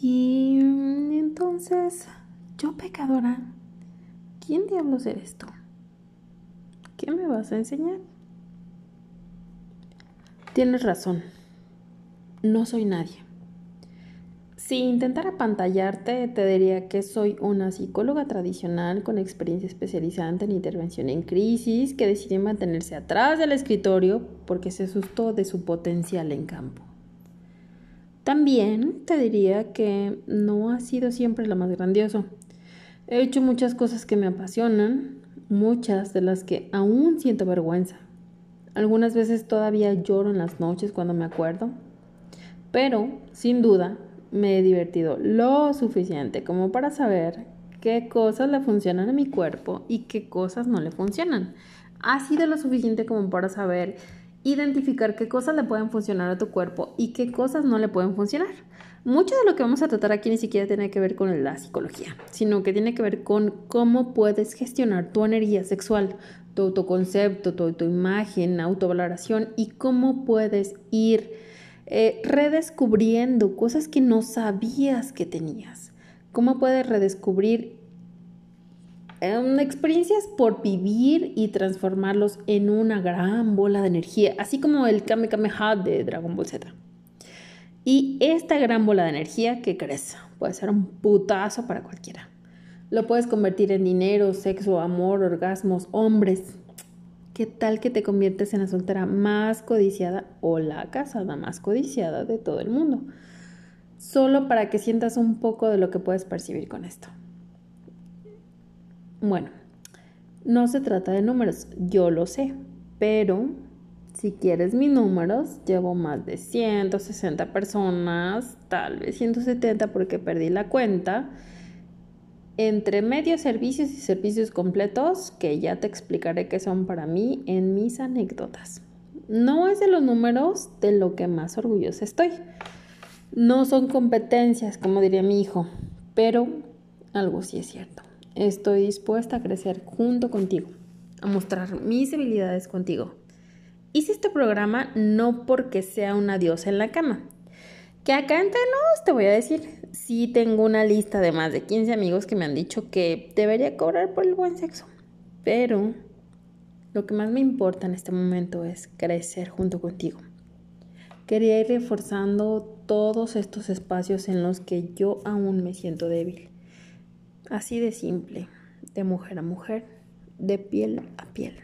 Y entonces, yo pecadora, ¿quién diablos eres tú? ¿Qué me vas a enseñar? Tienes razón, no soy nadie. Si intentara pantallarte, te diría que soy una psicóloga tradicional con experiencia especializante en intervención en crisis que decidió mantenerse atrás del escritorio porque se asustó de su potencial en campo. También te diría que no ha sido siempre lo más grandioso. He hecho muchas cosas que me apasionan, muchas de las que aún siento vergüenza. Algunas veces todavía lloro en las noches cuando me acuerdo, pero sin duda me he divertido lo suficiente como para saber qué cosas le funcionan a mi cuerpo y qué cosas no le funcionan. Ha sido lo suficiente como para saber identificar qué cosas le pueden funcionar a tu cuerpo y qué cosas no le pueden funcionar. Mucho de lo que vamos a tratar aquí ni siquiera tiene que ver con la psicología, sino que tiene que ver con cómo puedes gestionar tu energía sexual, tu autoconcepto, tu autoimagen, autovaloración y cómo puedes ir eh, redescubriendo cosas que no sabías que tenías. Cómo puedes redescubrir em, experiencias por vivir y transformarlos en una gran bola de energía, así como el Kamehameha de Dragon Ball Z. Y esta gran bola de energía, ¿qué crees? Puede ser un putazo para cualquiera. Lo puedes convertir en dinero, sexo, amor, orgasmos, hombres, ¿Qué tal que te conviertes en la soltera más codiciada o la casada más codiciada de todo el mundo? Solo para que sientas un poco de lo que puedes percibir con esto. Bueno, no se trata de números, yo lo sé, pero si quieres mis números, llevo más de 160 personas, tal vez 170 porque perdí la cuenta entre medios servicios y servicios completos, que ya te explicaré qué son para mí en mis anécdotas. No es de los números de lo que más orgullosa estoy. No son competencias, como diría mi hijo, pero algo sí es cierto. Estoy dispuesta a crecer junto contigo, a mostrar mis habilidades contigo. Hice este programa no porque sea una diosa en la cama, que acá entre nos te voy a decir, sí tengo una lista de más de 15 amigos que me han dicho que debería cobrar por el buen sexo. Pero lo que más me importa en este momento es crecer junto contigo. Quería ir reforzando todos estos espacios en los que yo aún me siento débil. Así de simple, de mujer a mujer, de piel a piel.